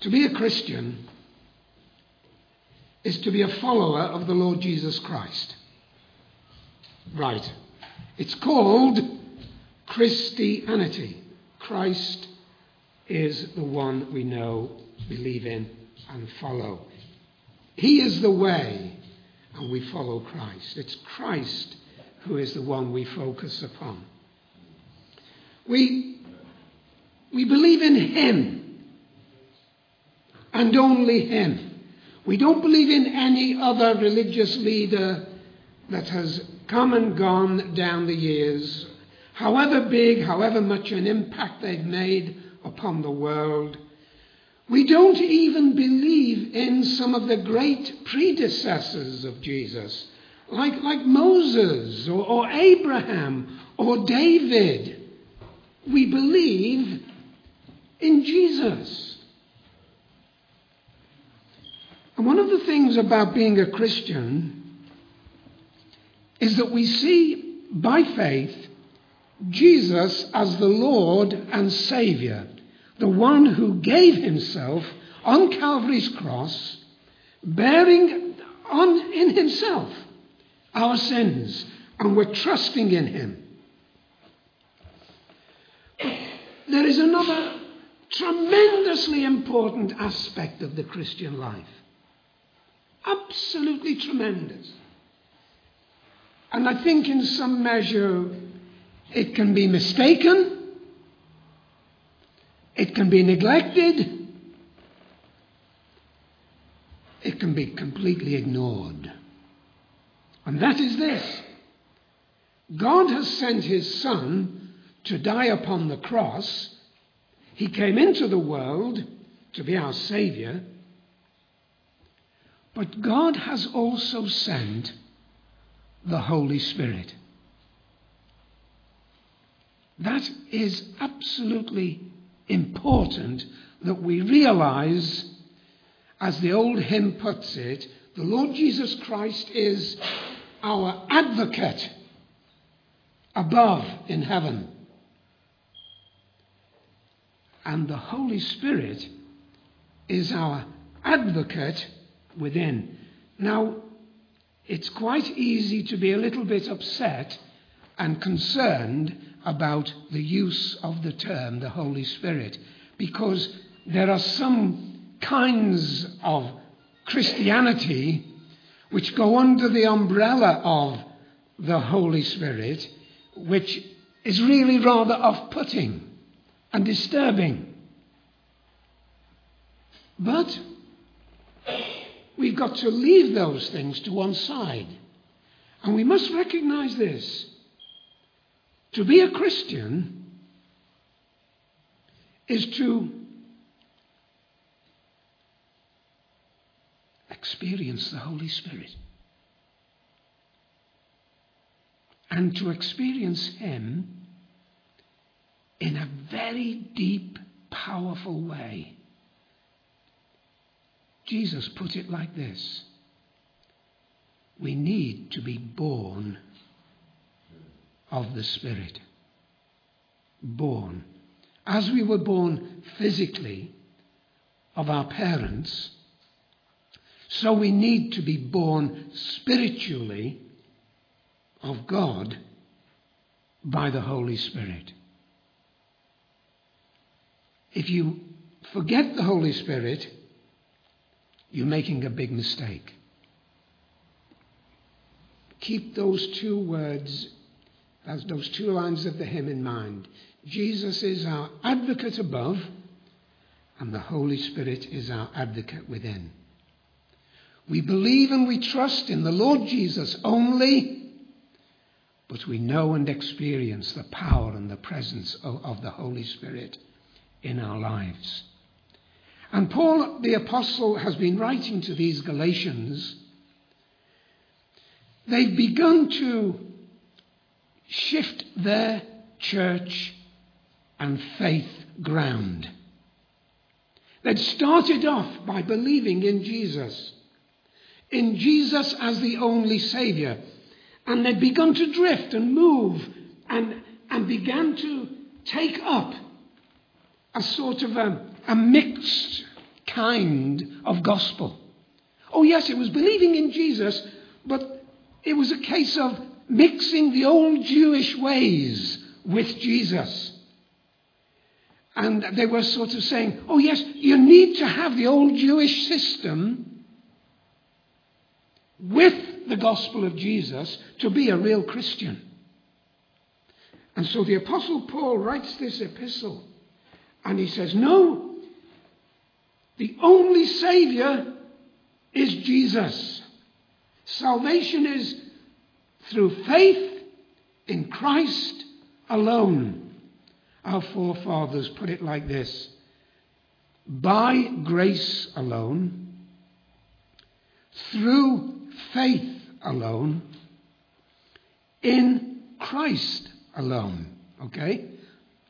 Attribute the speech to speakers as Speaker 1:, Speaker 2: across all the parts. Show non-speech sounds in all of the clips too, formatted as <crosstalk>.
Speaker 1: To be a Christian is to be a follower of the Lord Jesus Christ. Right. It's called Christianity. Christ is the one we know, believe in, and follow. He is the way, and we follow Christ. It's Christ who is the one we focus upon. We, we believe in Him, and only Him. We don't believe in any other religious leader that has come and gone down the years, however big, however much an impact they've made upon the world. We don't even believe in some of the great predecessors of Jesus, like, like Moses or, or Abraham or David. We believe in Jesus. And one of the things about being a Christian is that we see by faith Jesus as the Lord and Saviour the one who gave himself on Calvary's cross, bearing on in himself our sins, and we're trusting in him. There is another tremendously important aspect of the Christian life. Absolutely tremendous. And I think in some measure it can be mistaken it can be neglected. It can be completely ignored. And that is this God has sent his Son to die upon the cross. He came into the world to be our Saviour. But God has also sent the Holy Spirit. That is absolutely important that we realize, as the old hymn puts it, the Lord Jesus Christ is our advocate above in heaven. And the Holy Spirit is our advocate within. Now, it's quite easy to be a little bit upset and concerned about the use of the term the Holy Spirit because there are some kinds of Christianity which go under the umbrella of the Holy Spirit, which is really rather off putting and disturbing. But we've got to leave those things to one side. And we must recognize this to be a Christian is to experience the Holy Spirit. And to experience Him in a very deep, powerful way. Jesus put it like this We need to be born of the Spirit. Born. As we were born physically of our parents, so we need to be born spiritually of God by the Holy Spirit. If you forget the Holy Spirit, you're making a big mistake. Keep those two words those two lines of the hymn in mind. Jesus is our advocate above, and the Holy Spirit is our advocate within. We believe and we trust in the Lord Jesus only, but we know and experience the power and the presence of, of the Holy Spirit in our lives. And Paul the Apostle has been writing to these Galatians. They've begun to shift their church and faith ground. They'd started off by believing in Jesus, in Jesus as the only Saviour, and they'd begun to drift and move and, and began to take up a sort of a, a mixed kind of gospel. Oh, yes, it was believing in Jesus, but it was a case of mixing the old Jewish ways with Jesus. And they were sort of saying, oh, yes, you need to have the old Jewish system with the gospel of Jesus to be a real Christian. And so the Apostle Paul writes this epistle and he says, No, the only Savior is Jesus. Salvation is through faith in Christ alone. Our forefathers put it like this by grace alone, through faith alone, in Christ alone. Okay?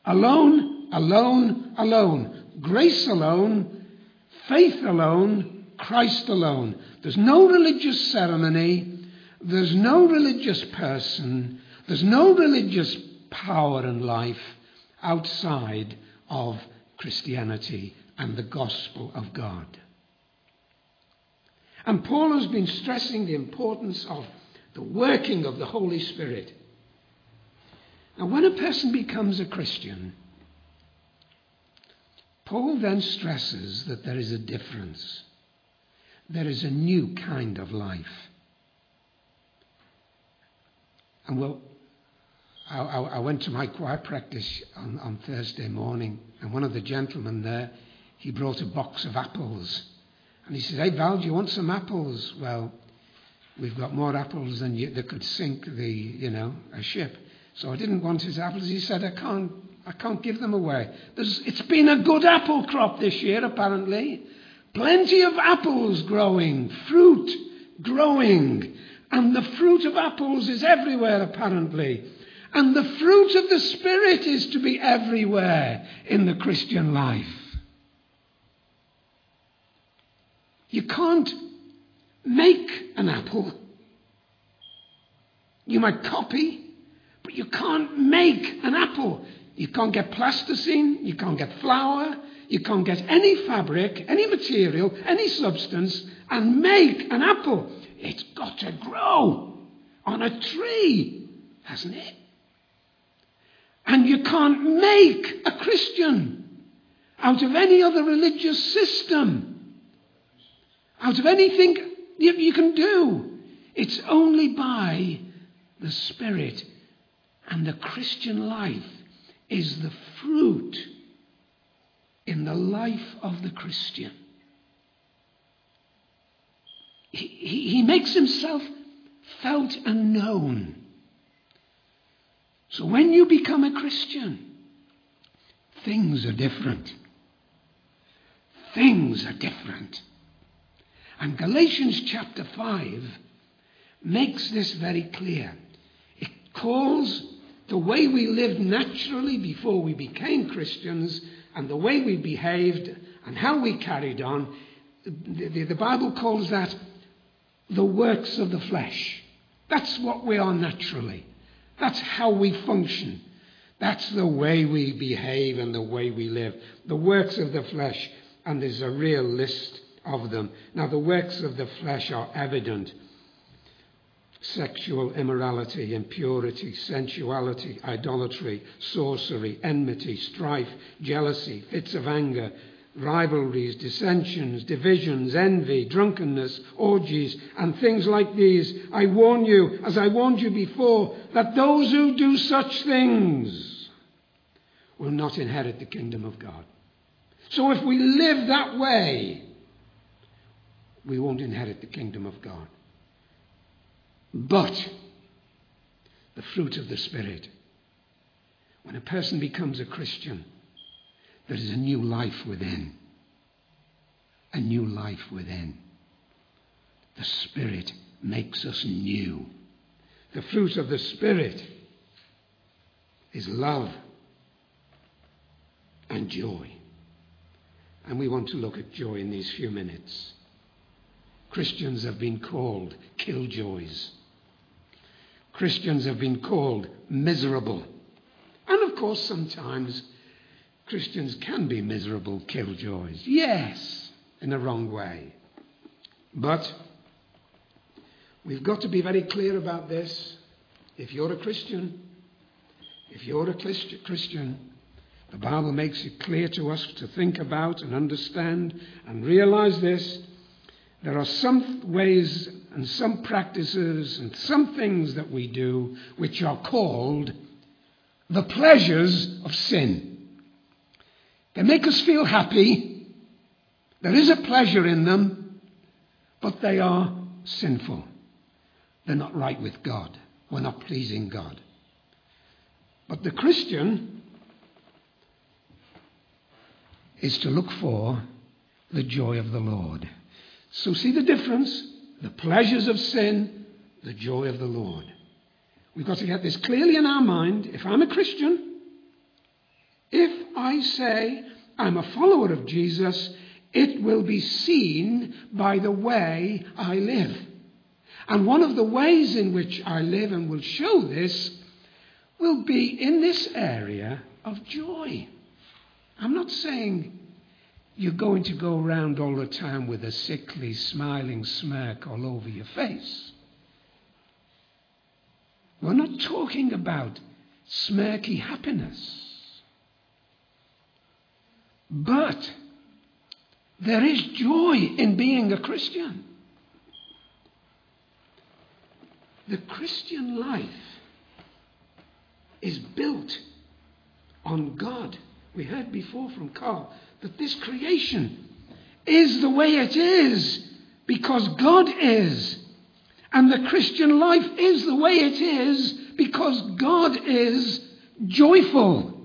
Speaker 1: Alone, alone, alone. Grace alone, faith alone, Christ alone. There's no religious ceremony. There's no religious person. There's no religious power in life outside of Christianity and the gospel of God. And Paul has been stressing the importance of the working of the Holy Spirit now, when a person becomes a Christian, Paul then stresses that there is a difference. There is a new kind of life. And well, I, I, I went to my choir practice on, on Thursday morning, and one of the gentlemen there, he brought a box of apples. And he said, Hey, Val, do you want some apples? Well, we've got more apples than you, that could sink the, you know, a ship. So I didn't want his apples. He said, I can't, I can't give them away. There's, it's been a good apple crop this year, apparently. Plenty of apples growing, fruit growing. And the fruit of apples is everywhere, apparently. And the fruit of the Spirit is to be everywhere in the Christian life. You can't make an apple. You might copy, but you can't make an apple. You can't get plasticine, you can't get flour, you can't get any fabric, any material, any substance, and make an apple. It's got to grow on a tree, hasn't it? And you can't make a Christian out of any other religious system, out of anything you can do. It's only by the Spirit and the Christian life is the fruit in the life of the Christian. He, he, he makes himself felt and known. So when you become a Christian, things are different. Things are different. And Galatians chapter 5 makes this very clear. It calls the way we lived naturally before we became Christians and the way we behaved and how we carried on, the, the, the Bible calls that the works of the flesh. That's what we are naturally. That's how we function. That's the way we behave and the way we live. The works of the flesh, and there's a real list of them. Now, the works of the flesh are evident sexual immorality, impurity, sensuality, idolatry, sorcery, enmity, strife, jealousy, fits of anger, rivalries, dissensions, divisions, envy, drunkenness, orgies, and things like these. I warn you, as I warned you before, that those who do such things will not inherit the kingdom of God. So if we live that way, we won't inherit the kingdom of God. But the fruit of the Spirit. When a person becomes a Christian, there is a new life within. A new life within. The Spirit makes us new. The fruit of the Spirit is love and joy. And we want to look at joy in these few minutes. Christians have been called killjoys. Christians have been called miserable. And of course, sometimes Christians can be miserable killjoys. Yes. in a wrong way. But we've got to be very clear about this. If you're a Christian, if you're a Christian, the Bible makes it clear to us to think about and understand and realize this. There are some ways and some practices and some things that we do which are called the pleasures of sin. They make us feel happy. There is a pleasure in them, but they are sinful. They're not right with God. We're not pleasing God. But the Christian is to look for the joy of the Lord. So, see the difference? The pleasures of sin, the joy of the Lord. We've got to get this clearly in our mind. If I'm a Christian, if I say I'm a follower of Jesus, it will be seen by the way I live. And one of the ways in which I live and will show this will be in this area of joy. I'm not saying you're going to go around all the time with a sickly, smiling smirk all over your face. We're not talking about smirky happiness. But there is joy in being a Christian. The Christian life is built on God. We heard before from Carl that this creation is the way it is because God is. And the Christian life is the way it is because God is joyful.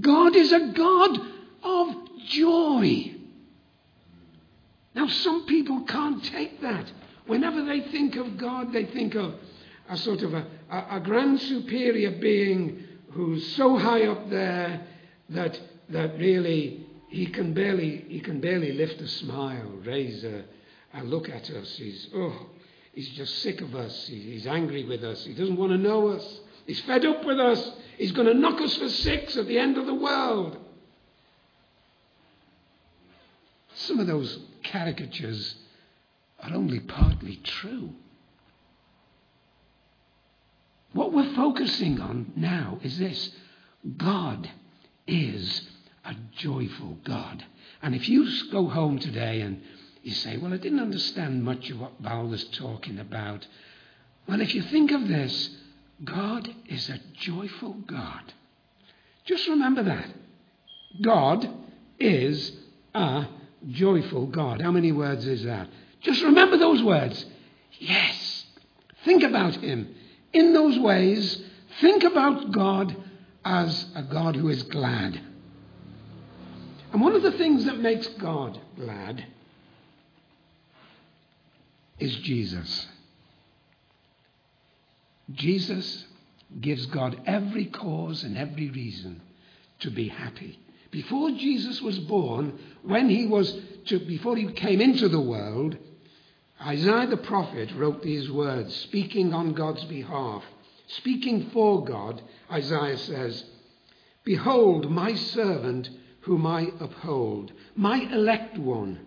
Speaker 1: God is a God of joy. Now, some people can't take that. Whenever they think of God, they think of a sort of a, a, a grand superior being who's so high up there that, that really he can barely, he can barely lift a smile, raise a, a look at us. He's, oh, he's just sick of us. He, he's angry with us. He doesn't want to know us. He's fed up with us. He's going to knock us for six at the end of the world. Some of those caricatures are only partly true. What we're focusing on now is this God is a joyful God. And if you go home today and you say, Well, I didn't understand much of what Val was talking about. Well, if you think of this, God is a joyful God. Just remember that. God is a joyful God. How many words is that? Just remember those words. Yes. Think about Him in those ways. Think about God as a God who is glad. And one of the things that makes God glad is Jesus. Jesus gives God every cause and every reason to be happy. Before Jesus was born, when he was to, before he came into the world, Isaiah the prophet wrote these words, speaking on God's behalf, speaking for God. Isaiah says, Behold, my servant whom I uphold, my elect one,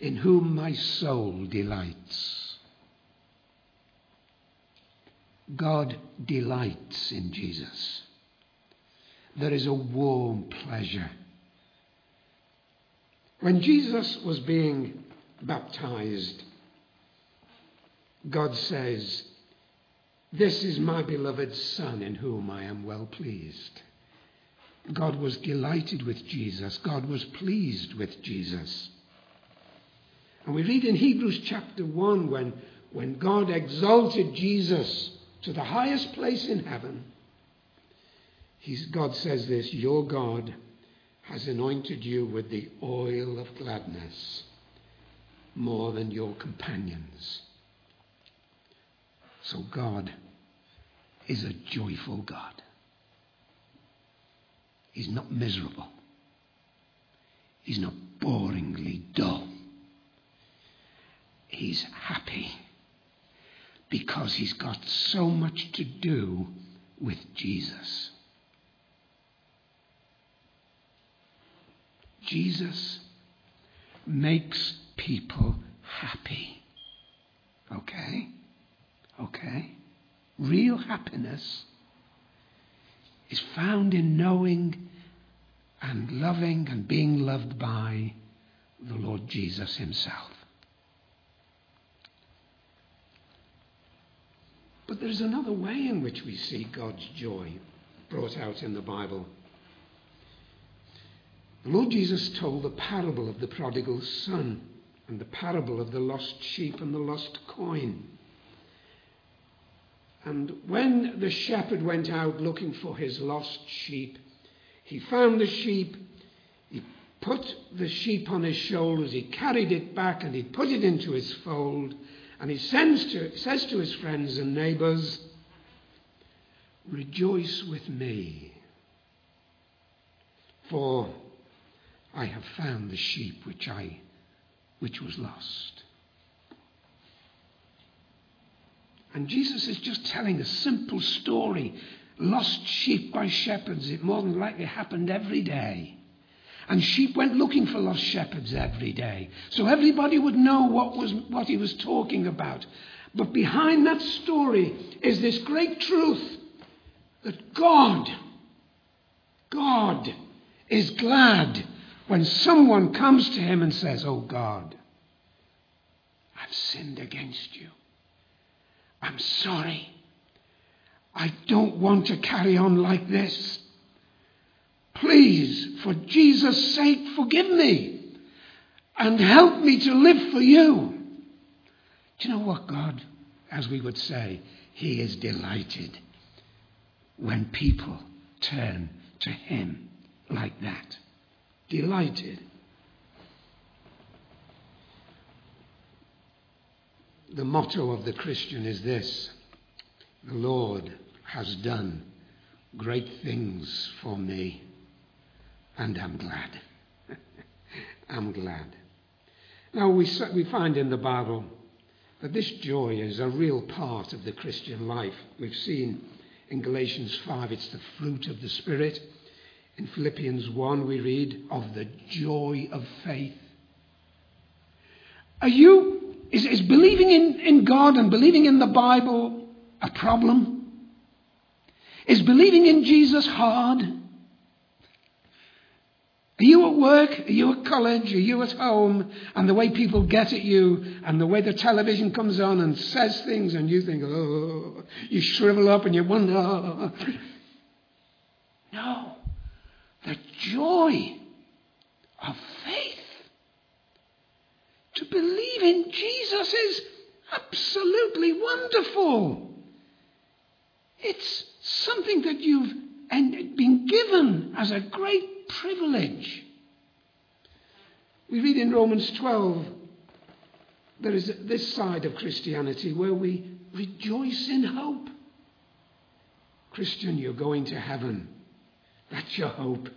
Speaker 1: in whom my soul delights. God delights in Jesus. There is a warm pleasure. When Jesus was being baptized, God says, This is my beloved Son in whom I am well pleased. God was delighted with Jesus. God was pleased with Jesus. And we read in Hebrews chapter 1 when, when God exalted Jesus to the highest place in heaven, He's, God says this Your God has anointed you with the oil of gladness more than your companions. So God is a joyful God. He's not miserable. He's not boringly dull. He's happy because he's got so much to do with Jesus. Jesus makes people happy. Okay? Okay? Real happiness is found in knowing and loving and being loved by the Lord Jesus Himself. But there's another way in which we see God's joy brought out in the Bible. The Lord Jesus told the parable of the prodigal son and the parable of the lost sheep and the lost coin. And when the shepherd went out looking for his lost sheep, he found the sheep. He put the sheep on his shoulders. He carried it back and he put it into his fold. And he sends to, says to his friends and neighbors, Rejoice with me, for I have found the sheep which I which was lost. And Jesus is just telling a simple story. Lost sheep by shepherds, it more than likely happened every day. And sheep went looking for lost shepherds every day. So everybody would know what, was, what he was talking about. But behind that story is this great truth that God, God is glad when someone comes to him and says, Oh God, I've sinned against you. I'm sorry. I don't want to carry on like this. Please, for Jesus' sake, forgive me and help me to live for you. Do you know what, God, as we would say, He is delighted when people turn to Him like that delighted. The motto of the Christian is this The Lord has done great things for me, and I'm glad. <laughs> I'm glad. Now, we, we find in the Bible that this joy is a real part of the Christian life. We've seen in Galatians 5 it's the fruit of the Spirit. In Philippians 1, we read of the joy of faith. Are you, is, is believing in, in God and believing in the Bible a problem? Is believing in Jesus hard? Are you at work? Are you at college? Are you at home? And the way people get at you and the way the television comes on and says things and you think, oh, you shrivel up and you wonder. No the joy of faith. To believe in Jesus is absolutely wonderful. It's something that you've been given as a great privilege. We read in Romans 12 there is this side of Christianity where we rejoice in hope. Christian, you're going to heaven. That's your hope.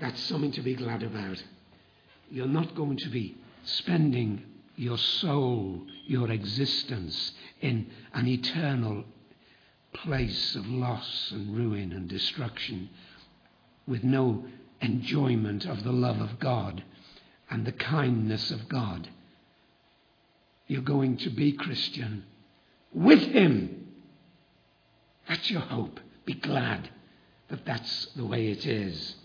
Speaker 1: That's something to be glad about. You're not going to be spending your soul, your existence in an eternal place of loss and ruin and destruction with no enjoyment of the love of God and the kindness of God. You're going to be Christian with Him. That's your hope. Be glad that that's the way it is.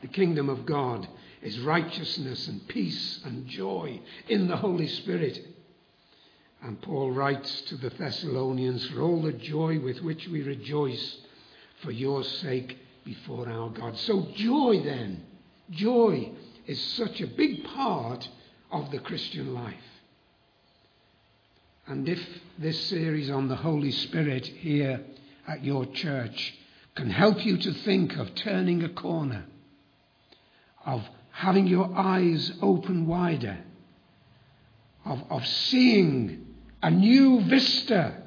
Speaker 1: The kingdom of God is righteousness and peace and joy in the Holy Spirit. And Paul writes to the Thessalonians, For all the joy with which we rejoice for your sake before our God. So, joy then, joy is such a big part of the Christian life. And if this series on the Holy Spirit here at your church can help you to think of turning a corner, of having your eyes open wider, of, of seeing a new vista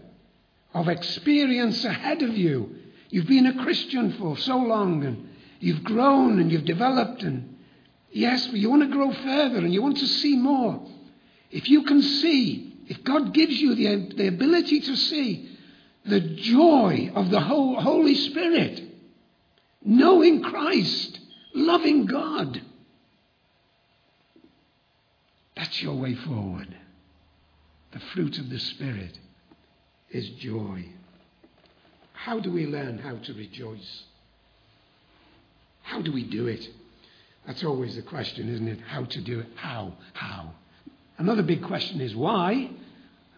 Speaker 1: of experience ahead of you. You've been a Christian for so long and you've grown and you've developed and yes, but you want to grow further and you want to see more. If you can see, if God gives you the, the ability to see, the joy of the whole Holy Spirit, knowing Christ, loving God. That's your way forward. The fruit of the Spirit is joy. How do we learn how to rejoice? How do we do it? That's always the question, isn't it? How to do it? How? How? Another big question is why?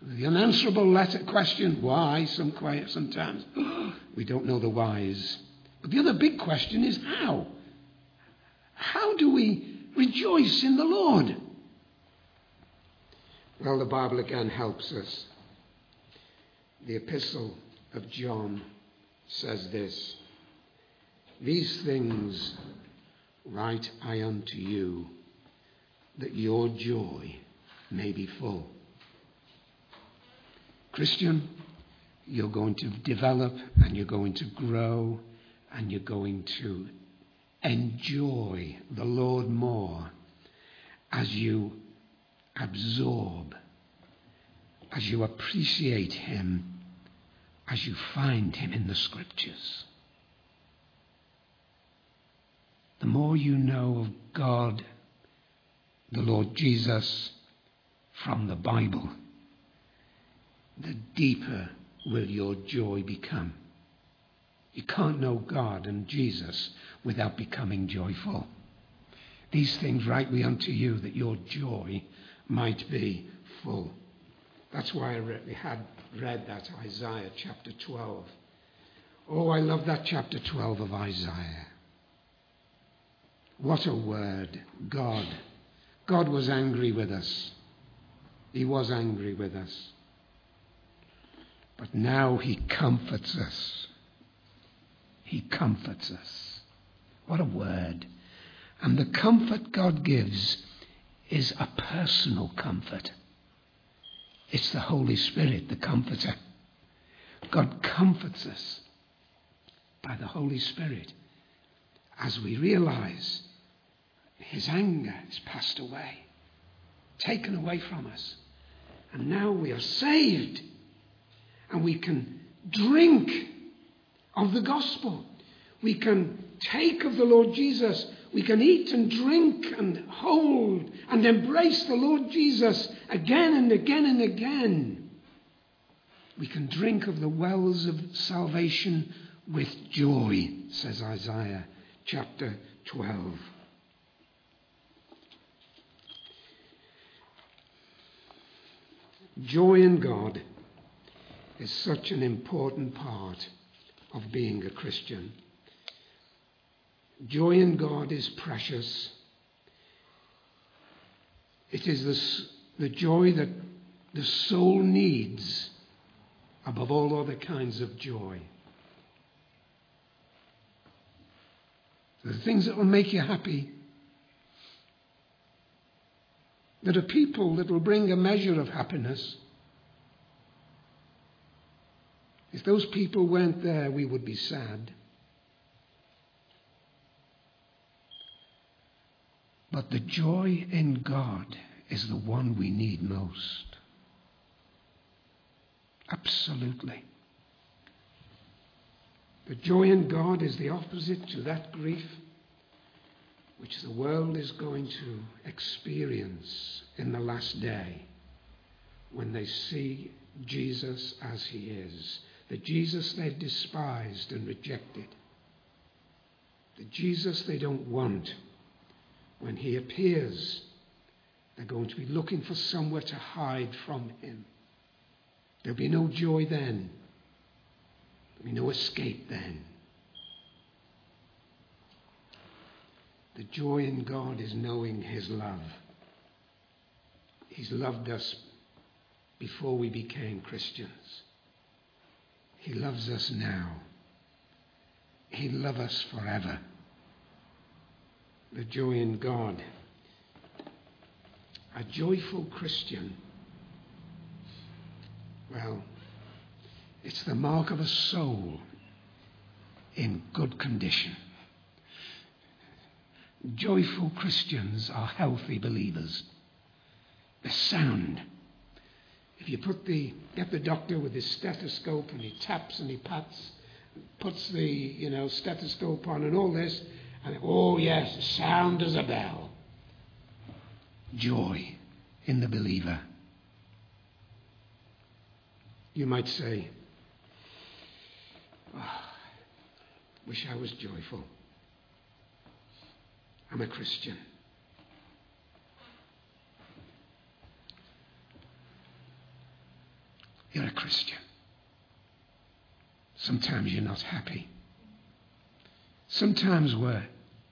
Speaker 1: The unanswerable letter question, why? Some quiet sometimes. <gasps> we don't know the whys. But the other big question is how? How do we rejoice in the Lord? Well, the Bible again helps us. The epistle of John says this These things write I unto you, that your joy may be full. Christian, you're going to develop and you're going to grow and you're going to enjoy the Lord more as you absorb, as you appreciate Him, as you find Him in the Scriptures. The more you know of God, the Lord Jesus, from the Bible, the deeper will your joy become. You can't know God and Jesus without becoming joyful. These things write we unto you that your joy might be full. That's why I re- had read that Isaiah chapter 12. Oh, I love that chapter 12 of Isaiah. What a word, God. God was angry with us. He was angry with us. But now he comforts us. He comforts us. What a word. And the comfort God gives is a personal comfort. It's the Holy Spirit, the comforter. God comforts us by the Holy Spirit as we realize his anger is passed away, taken away from us. And now we are saved and we can drink of the gospel. We can take of the Lord Jesus we can eat and drink and hold and embrace the Lord Jesus again and again and again. We can drink of the wells of salvation with joy, says Isaiah chapter 12. Joy in God is such an important part of being a Christian. Joy in God is precious. It is the, the joy that the soul needs above all other kinds of joy. The things that will make you happy. There are people that will bring a measure of happiness. If those people weren't there, we would be sad. But the joy in God is the one we need most. Absolutely. The joy in God is the opposite to that grief which the world is going to experience in the last day when they see Jesus as he is. The Jesus they've despised and rejected. The Jesus they don't want when he appears, they're going to be looking for somewhere to hide from him. There'll be no joy then. There'll be no escape then. The joy in God is knowing his love. He's loved us before we became Christians. He loves us now. He'll love us forever the joy in God. A joyful Christian, well, it's the mark of a soul in good condition. Joyful Christians are healthy believers. They're sound. If you put the get the doctor with his stethoscope and he taps and he pats, puts the you know stethoscope on and all this, oh, yes, sound as a bell. Joy in the believer. You might say, oh, Wish I was joyful. I'm a Christian. You're a Christian. Sometimes you're not happy. Sometimes we're,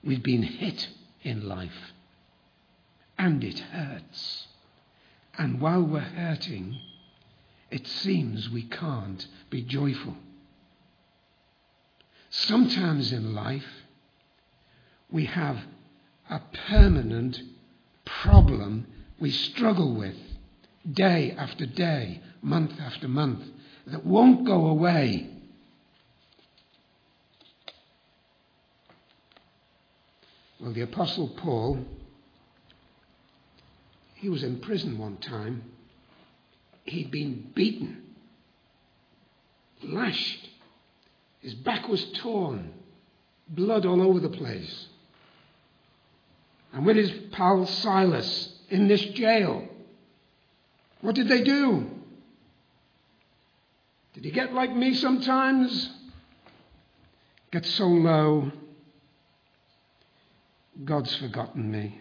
Speaker 1: we've been hit in life and it hurts. And while we're hurting, it seems we can't be joyful. Sometimes in life, we have a permanent problem we struggle with day after day, month after month, that won't go away. Well, the Apostle Paul, he was in prison one time. He'd been beaten, lashed, his back was torn, blood all over the place. And with his pal Silas in this jail, what did they do? Did he get like me sometimes? Get so low, God's forgotten me.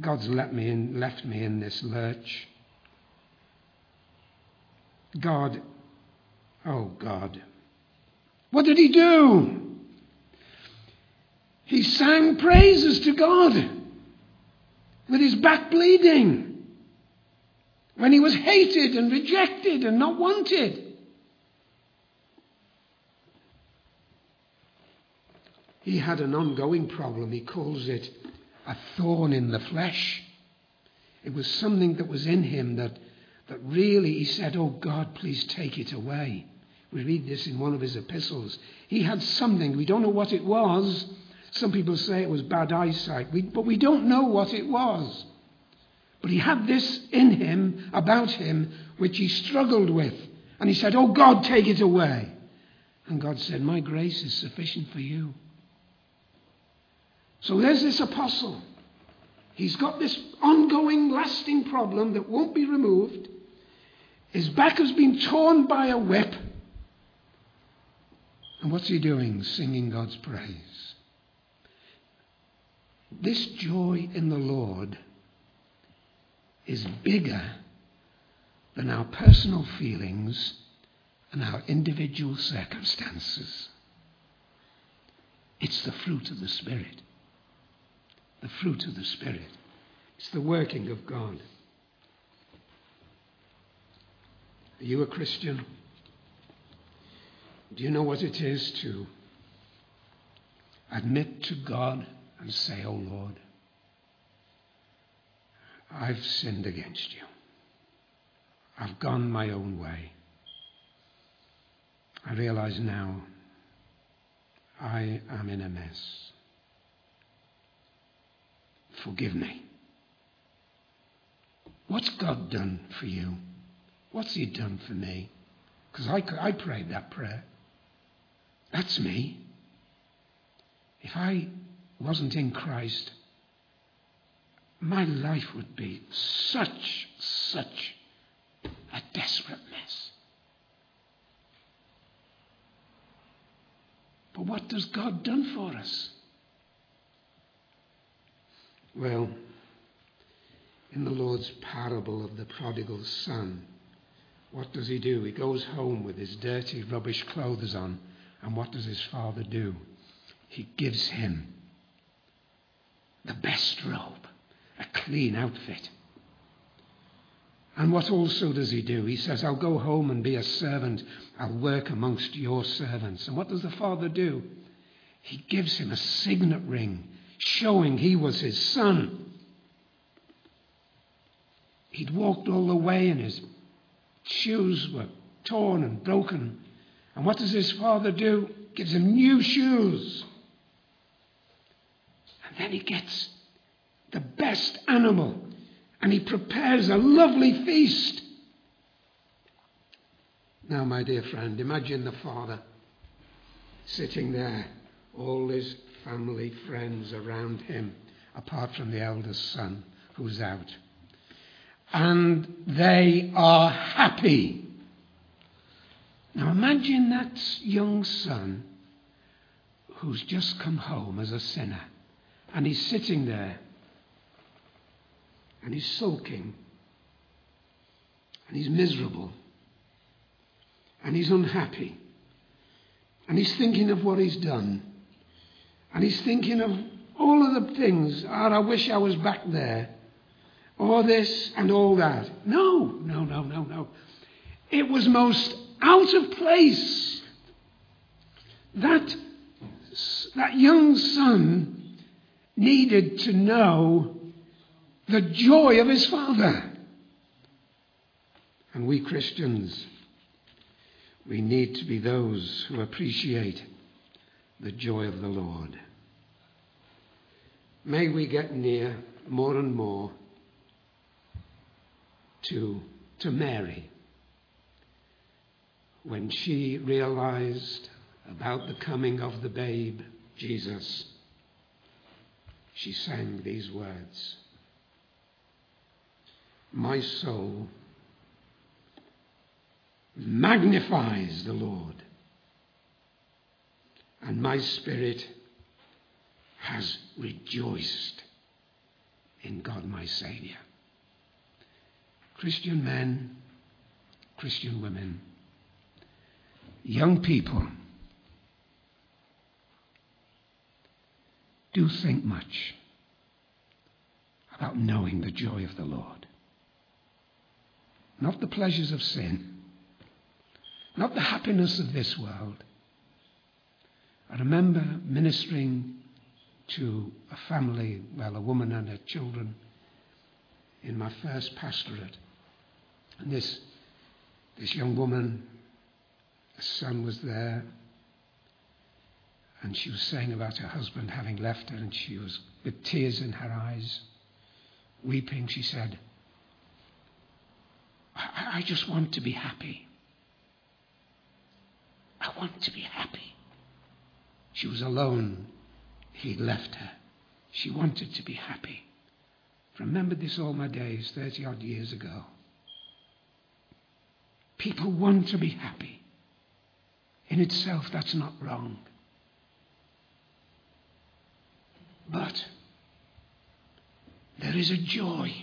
Speaker 1: God's let me in, left me in this lurch. God Oh, God. What did he do? He sang praises to God with his back bleeding when he was hated and rejected and not wanted. He had an ongoing problem. He calls it a thorn in the flesh. It was something that was in him that, that really he said, Oh God, please take it away. We read this in one of his epistles. He had something, we don't know what it was. Some people say it was bad eyesight, we, but we don't know what it was. But he had this in him, about him, which he struggled with. And he said, Oh God, take it away. And God said, My grace is sufficient for you. So there's this apostle. He's got this ongoing, lasting problem that won't be removed. His back has been torn by a whip. And what's he doing? Singing God's praise. This joy in the Lord is bigger than our personal feelings and our individual circumstances. It's the fruit of the Spirit. The fruit of the Spirit. It's the working of God. Are you a Christian? Do you know what it is to admit to God and say, Oh Lord, I've sinned against you. I've gone my own way. I realize now I am in a mess. Forgive me. What's God done for you? What's He done for me? Because I, I prayed that prayer. That's me. If I wasn't in Christ, my life would be such, such a desperate mess. But what does God done for us? Well, in the Lord's parable of the prodigal son, what does he do? He goes home with his dirty, rubbish clothes on and what does his father do? He gives him the best robe, a clean outfit. And what also does he do? He says, I'll go home and be a servant. I'll work amongst your servants. And what does the father do? He gives him a signet ring showing he was his son. He'd walked all the way and his shoes were torn and broken. And what does his father do? Gives him new shoes. And then he gets the best animal and he prepares a lovely feast. Now, my dear friend, imagine the father sitting there, all his family, friends around him, apart from the eldest son, who's out. And they are happy. Now imagine that young son who's just come home as a sinner and he's sitting there and he's sulking and he's miserable and he's unhappy and he's thinking of what he's done and he's thinking of all of the things. Oh, I wish I was back there. All this and all that. No, no, no, no, no. It was most out of place. That, that young son needed to know the joy of his father. And we Christians, we need to be those who appreciate the joy of the Lord. May we get near more and more to, to Mary when she realized about the coming of the babe, Jesus. She sang these words My soul magnifies the Lord, and my spirit has rejoiced in God my Saviour. Christian men, Christian women, young people, do think much about knowing the joy of the Lord. Not the pleasures of sin, not the happiness of this world. I remember ministering to a family, well, a woman and her children, in my first pastorate. And this, this young woman, her son was there, and she was saying about her husband having left her, and she was with tears in her eyes, weeping. She said, I, I just want to be happy. I want to be happy. She was alone He'd left her. She wanted to be happy. Remembered this all my days, 30 odd years ago. People want to be happy. In itself, that's not wrong. But there is a joy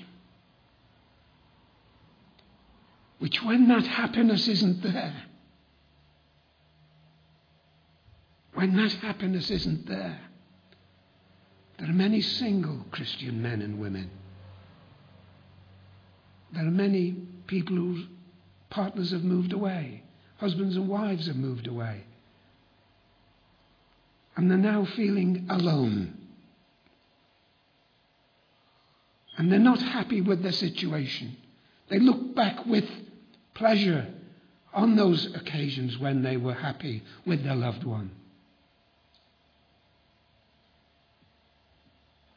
Speaker 1: which, when that happiness isn't there, when that happiness isn't there, there are many single Christian men and women. There are many people whose partners have moved away, husbands and wives have moved away. And they're now feeling alone. And they're not happy with their situation. They look back with pleasure on those occasions when they were happy with their loved one.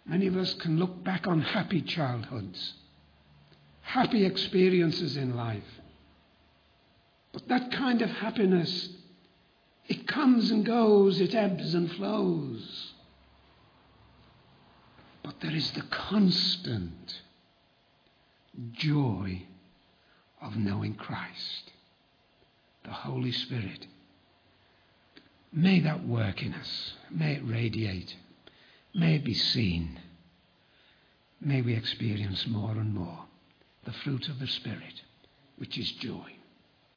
Speaker 1: Many of us can look back on happy childhoods, happy experiences in life. But that kind of happiness, it comes and goes, it ebbs and flows. But there is the constant joy of knowing Christ, the Holy Spirit. May that work in us. May it radiate may be seen. May we experience more and more the fruit of the Spirit, which is joy.